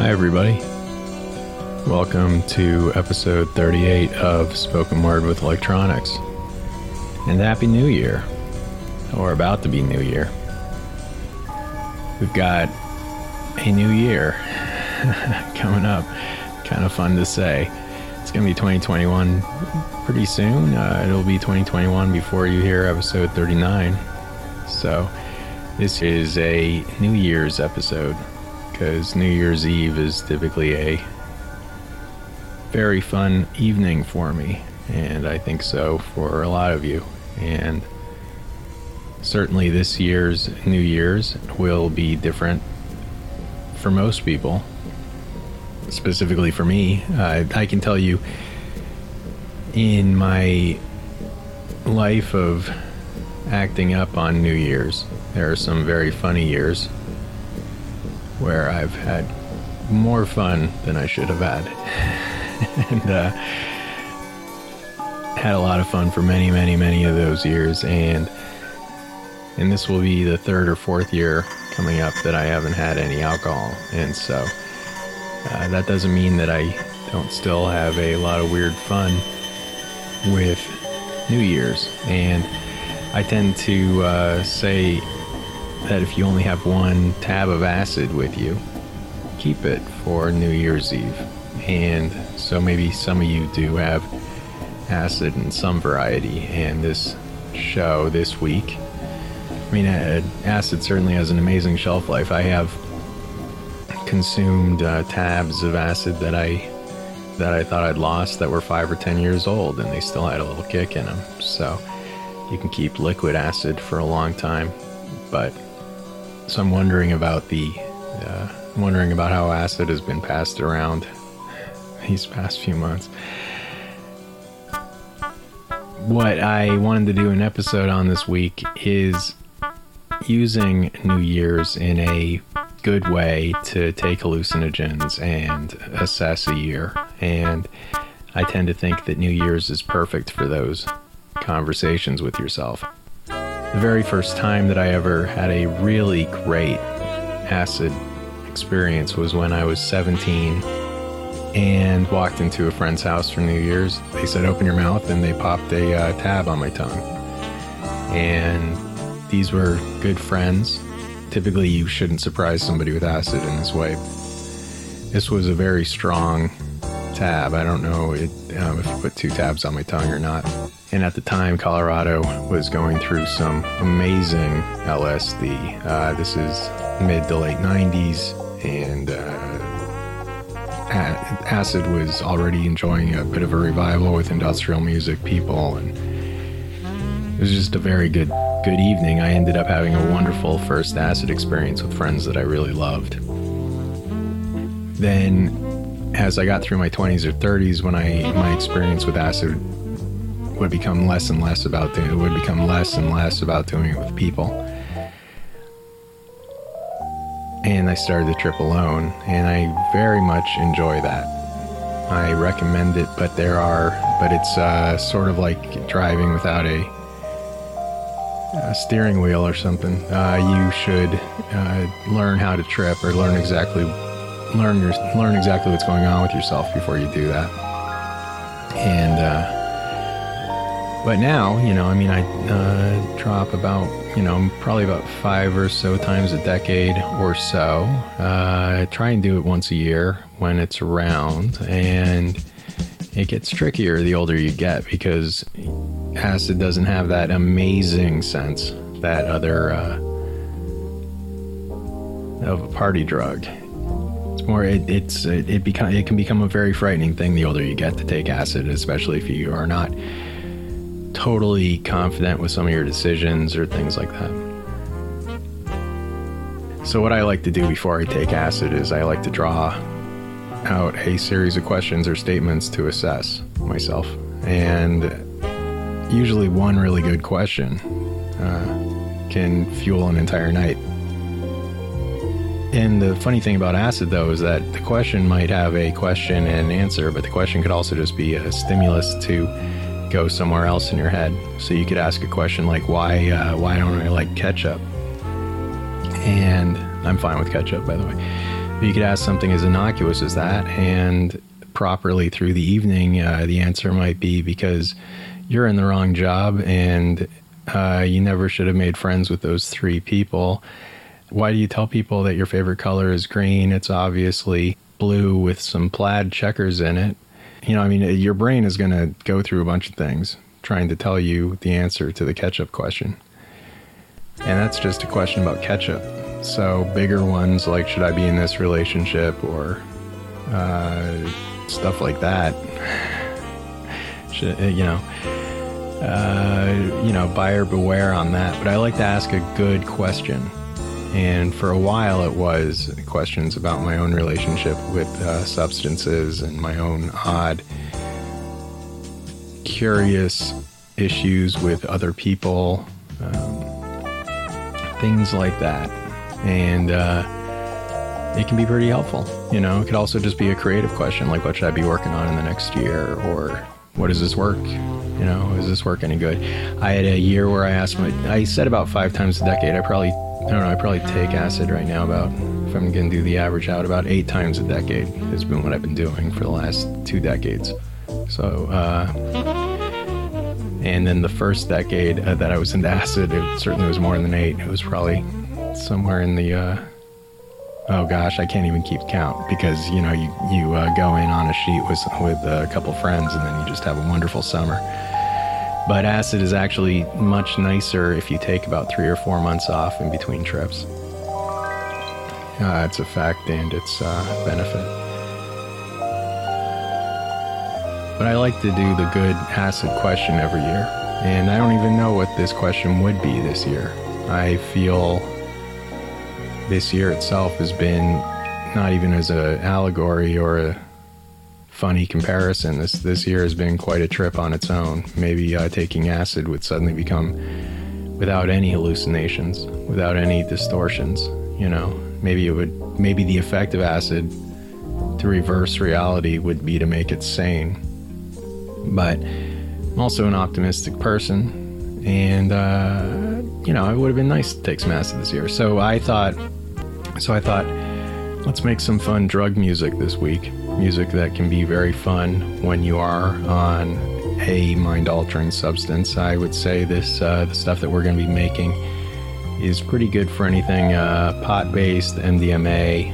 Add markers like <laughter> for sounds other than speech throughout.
Hi, everybody. Welcome to episode 38 of Spoken Word with Electronics. And Happy New Year, or about to be New Year. We've got a new year <laughs> coming up. Kind of fun to say. It's going to be 2021 pretty soon. Uh, it'll be 2021 before you hear episode 39. So, this is a New Year's episode because New Year's Eve is typically a very fun evening for me, and I think so for a lot of you. And certainly this year's New Year's will be different for most people. Specifically for me, uh, I can tell you in my life of acting up on New Year's, there are some very funny years where I've had more fun than I should have had. <laughs> and uh, had a lot of fun for many, many, many of those years. And and this will be the third or fourth year coming up that I haven't had any alcohol. And so uh, that doesn't mean that I don't still have a lot of weird fun with New Year's. And I tend to uh, say that if you only have one tab of acid with you, keep it for New Year's Eve. And so maybe some of you do have acid in some variety. And this show this week, I mean, uh, acid certainly has an amazing shelf life. I have consumed uh, tabs of acid that I that I thought I'd lost that were five or ten years old, and they still had a little kick in them. So you can keep liquid acid for a long time, but so I'm wondering about the, uh, wondering about how acid has been passed around these past few months. What I wanted to do an episode on this week is using New Year's in a good way to take hallucinogens and assess a year. And I tend to think that New Year's is perfect for those conversations with yourself. The very first time that I ever had a really great acid experience was when I was 17 and walked into a friend's house for New Year's. They said, Open your mouth, and they popped a uh, tab on my tongue. And these were good friends. Typically, you shouldn't surprise somebody with acid in this way. This was a very strong tab. I don't know it, um, if you put two tabs on my tongue or not. And at the time, Colorado was going through some amazing LSD. Uh, this is mid to late 90s, and uh, acid was already enjoying a bit of a revival with industrial music people, and it was just a very good good evening. I ended up having a wonderful first acid experience with friends that I really loved. Then, as I got through my 20s or 30s, when I my experience with acid would become less and less about doing it would become less and less about doing it with people. And i started the trip alone and i very much enjoy that. I recommend it but there are but it's uh, sort of like driving without a, a steering wheel or something. Uh, you should uh, learn how to trip or learn exactly learn your learn exactly what's going on with yourself before you do that. And uh, but now, you know, I mean, I uh, drop about, you know, probably about five or so times a decade or so. Uh, I try and do it once a year when it's around, and it gets trickier the older you get because acid doesn't have that amazing sense that other uh, of a party drug. It's more it, it's it, it it can become a very frightening thing the older you get to take acid, especially if you are not totally confident with some of your decisions or things like that. So, what I like to do before I take acid is I like to draw out a series of questions or statements to assess myself. And usually, one really good question uh, can fuel an entire night. And the funny thing about acid, though, is that the question might have a question and answer, but the question could also just be a stimulus to go somewhere else in your head. So you could ask a question like, "Why? Uh, why don't I like ketchup?" And I'm fine with ketchup, by the way. You could ask something as innocuous as that, and properly through the evening, uh, the answer might be because you're in the wrong job and uh, you never should have made friends with those three people. Why do you tell people that your favorite color is green? It's obviously blue with some plaid checkers in it. You know, I mean, your brain is going to go through a bunch of things trying to tell you the answer to the ketchup question. And that's just a question about ketchup. So, bigger ones like, should I be in this relationship or uh, stuff like that, <laughs> should, you know, uh, you know, buyer beware on that. But I like to ask a good question. And for a while, it was questions about my own relationship with uh, substances and my own odd, curious issues with other people, um, things like that. And uh, it can be pretty helpful. You know, it could also just be a creative question like, what should I be working on in the next year? Or what does this work? You know, is this work any good? I had a year where I asked my, I said about five times a decade. I probably, I don't know, I probably take acid right now about, if I'm going to do the average out, about eight times a decade It's been what I've been doing for the last two decades. So, uh, and then the first decade uh, that I was into acid, it certainly was more than eight. It was probably somewhere in the, uh, oh gosh, I can't even keep count because you know you you uh, go in on a sheet with with a couple friends and then you just have a wonderful summer. But acid is actually much nicer if you take about three or four months off in between trips. Uh, it's a fact and it's uh, benefit. But I like to do the good acid question every year, and I don't even know what this question would be this year. I feel this year itself has been not even as an allegory or a funny comparison. This this year has been quite a trip on its own. Maybe uh, taking acid would suddenly become without any hallucinations, without any distortions. You know, maybe it would. Maybe the effect of acid to reverse reality would be to make it sane. But I'm also an optimistic person, and uh, you know, it would have been nice to take some acid this year. So I thought so I thought, let's make some fun drug music this week. Music that can be very fun when you are on a mind altering substance. I would say this, uh, the stuff that we're going to be making is pretty good for anything uh, pot based, MDMA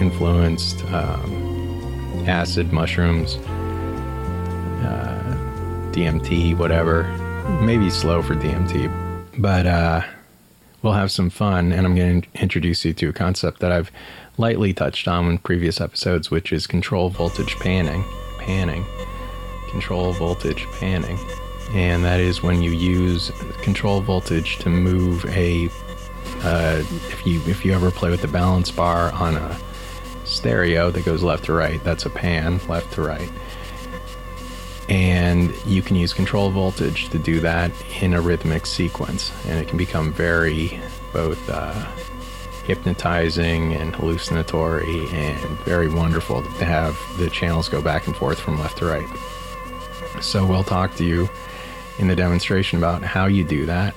influenced, um, acid, mushrooms, uh, DMT, whatever. Maybe slow for DMT. But, uh, we'll have some fun, and I'm going to introduce you to a concept that I've lightly touched on in previous episodes, which is control voltage panning. Panning. Control voltage panning. And that is when you use control voltage to move a. Uh, if you if you ever play with the balance bar on a stereo that goes left to right, that's a pan, left to right and you can use control voltage to do that in a rhythmic sequence. And it can become very both uh, hypnotizing and hallucinatory and very wonderful to have the channels go back and forth from left to right. So we'll talk to you in the demonstration about how you do that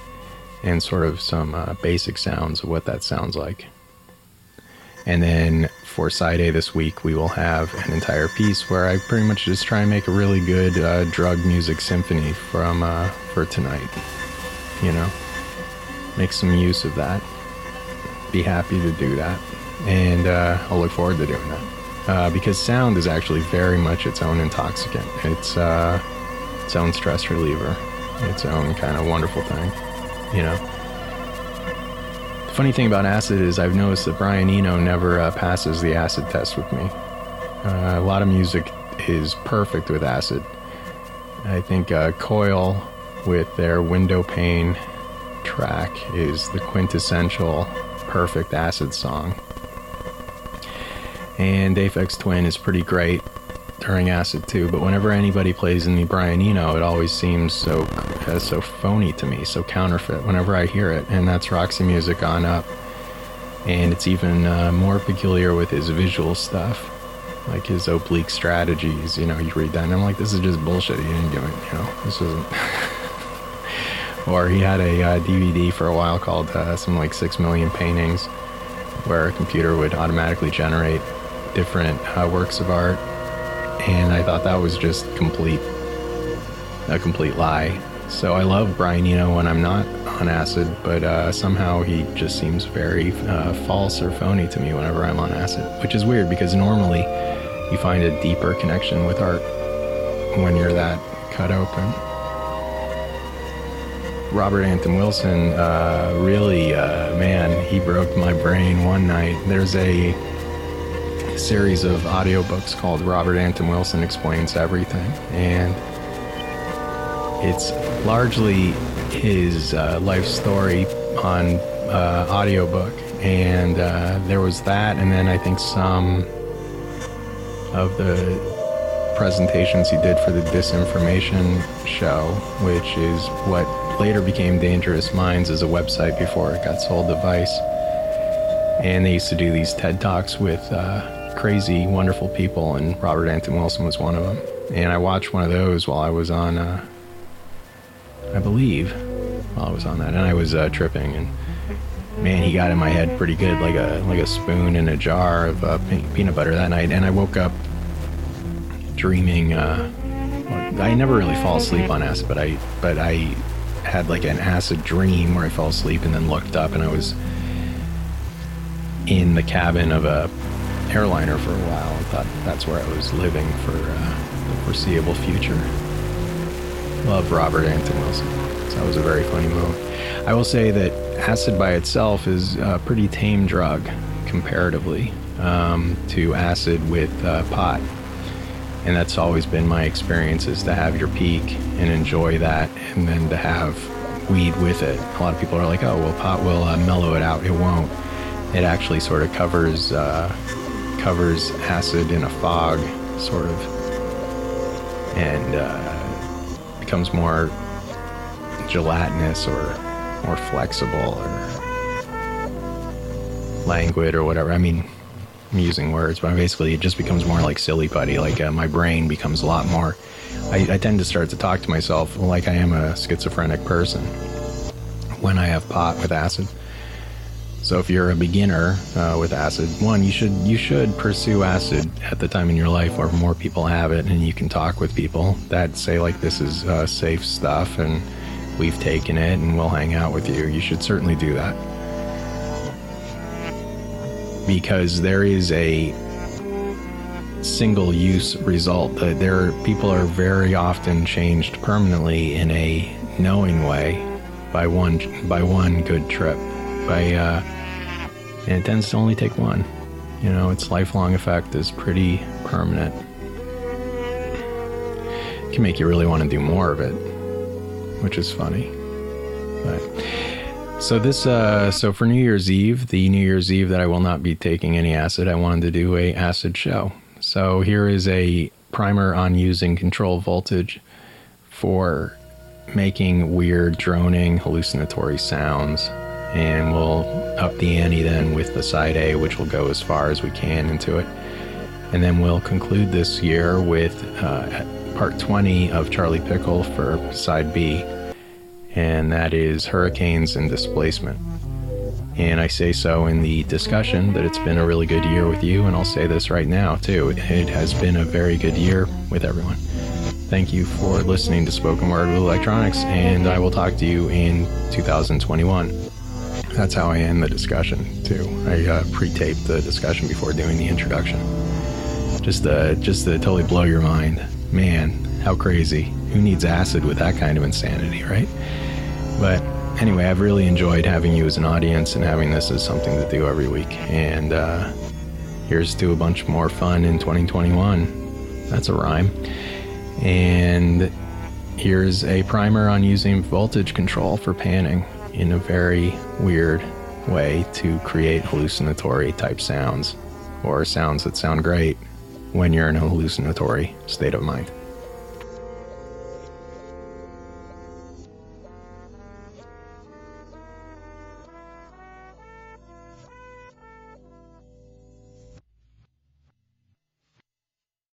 and sort of some uh, basic sounds of what that sounds like and then for side A this week, we will have an entire piece where I pretty much just try and make a really good uh, drug music symphony from uh, for tonight. You know, make some use of that. Be happy to do that, and uh, I'll look forward to doing that uh, because sound is actually very much its own intoxicant. It's uh, its own stress reliever, its own kind of wonderful thing. You know funny thing about acid is I've noticed that Brian Eno never uh, passes the acid test with me. Uh, a lot of music is perfect with acid. I think uh, Coil with their window pane track is the quintessential perfect acid song. And Aphex Twin is pretty great during acid too. But whenever anybody plays in the Brian Eno, it always seems so uh, so phony to me, so counterfeit. Whenever I hear it, and that's Roxy Music on up, and it's even uh, more peculiar with his visual stuff, like his oblique strategies. You know, you read that, and I'm like, this is just bullshit. He didn't give it. You know, this isn't. <laughs> or he had a uh, DVD for a while called uh, some like six million paintings where a computer would automatically generate different uh, works of art, and I thought that was just complete a complete lie. So I love Brian Eno when I'm not on acid, but uh, somehow he just seems very uh, false or phony to me whenever I'm on acid, which is weird because normally you find a deeper connection with art when you're that cut open. Robert Anton Wilson uh, really, uh, man, he broke my brain one night. There's a series of audiobooks called Robert Anton Wilson Explains Everything, and it's largely his uh, life story on uh, audiobook. And uh, there was that, and then I think some of the presentations he did for the disinformation show, which is what later became Dangerous Minds as a website before it got sold to Vice. And they used to do these TED Talks with uh, crazy, wonderful people, and Robert Anton Wilson was one of them. And I watched one of those while I was on, uh, I believe, while I was on that, and I was uh, tripping. And man, he got in my head pretty good, like a like a spoon in a jar of uh, peanut butter that night. And I woke up dreaming. Uh, I never really fall asleep on acid, but I but I had like an acid dream where I fell asleep and then looked up and I was in the cabin of a airliner for a while. I thought that's where I was living for uh, the foreseeable future. Love Robert Anton Wilson. So that was a very funny moment. I will say that acid by itself is a pretty tame drug comparatively um, to acid with uh, pot and that's always been my experience is to have your peak and enjoy that and then to have weed with it a lot of people are like oh well pot will uh, mellow it out it won't it actually sort of covers uh, covers acid in a fog sort of and uh, becomes more gelatinous or more flexible or languid or whatever i mean I'm using words, but basically it just becomes more like silly putty. Like uh, my brain becomes a lot more. I, I tend to start to talk to myself like I am a schizophrenic person when I have pot with acid. So if you're a beginner uh, with acid, one you should you should pursue acid at the time in your life where more people have it, and you can talk with people that say like this is uh, safe stuff, and we've taken it, and we'll hang out with you. You should certainly do that because there is a single use result. that There, people are very often changed permanently in a knowing way by one by one good trip. By uh, and it tends to only take one. You know, its lifelong effect is pretty permanent. It can make you really want to do more of it, which is funny. But so this, uh, so for New Year's Eve, the New Year's Eve that I will not be taking any acid, I wanted to do a acid show. So here is a primer on using control voltage for making weird droning hallucinatory sounds and we'll up the ante then with the side A, which will go as far as we can into it. And then we'll conclude this year with uh, part 20 of Charlie Pickle for side B and that is hurricanes and displacement. And I say so in the discussion that it's been a really good year with you, and I'll say this right now too. It has been a very good year with everyone. Thank you for listening to Spoken Word with Electronics, and I will talk to you in 2021. That's how I end the discussion too. I uh, pre-tape the discussion before doing the introduction. Just uh, just to totally blow your mind, man. How crazy! Who needs acid with that kind of insanity, right? But anyway, I've really enjoyed having you as an audience and having this as something to do every week. And uh, here's to a bunch more fun in 2021. That's a rhyme. And here's a primer on using voltage control for panning in a very weird way to create hallucinatory type sounds or sounds that sound great when you're in a hallucinatory state of mind.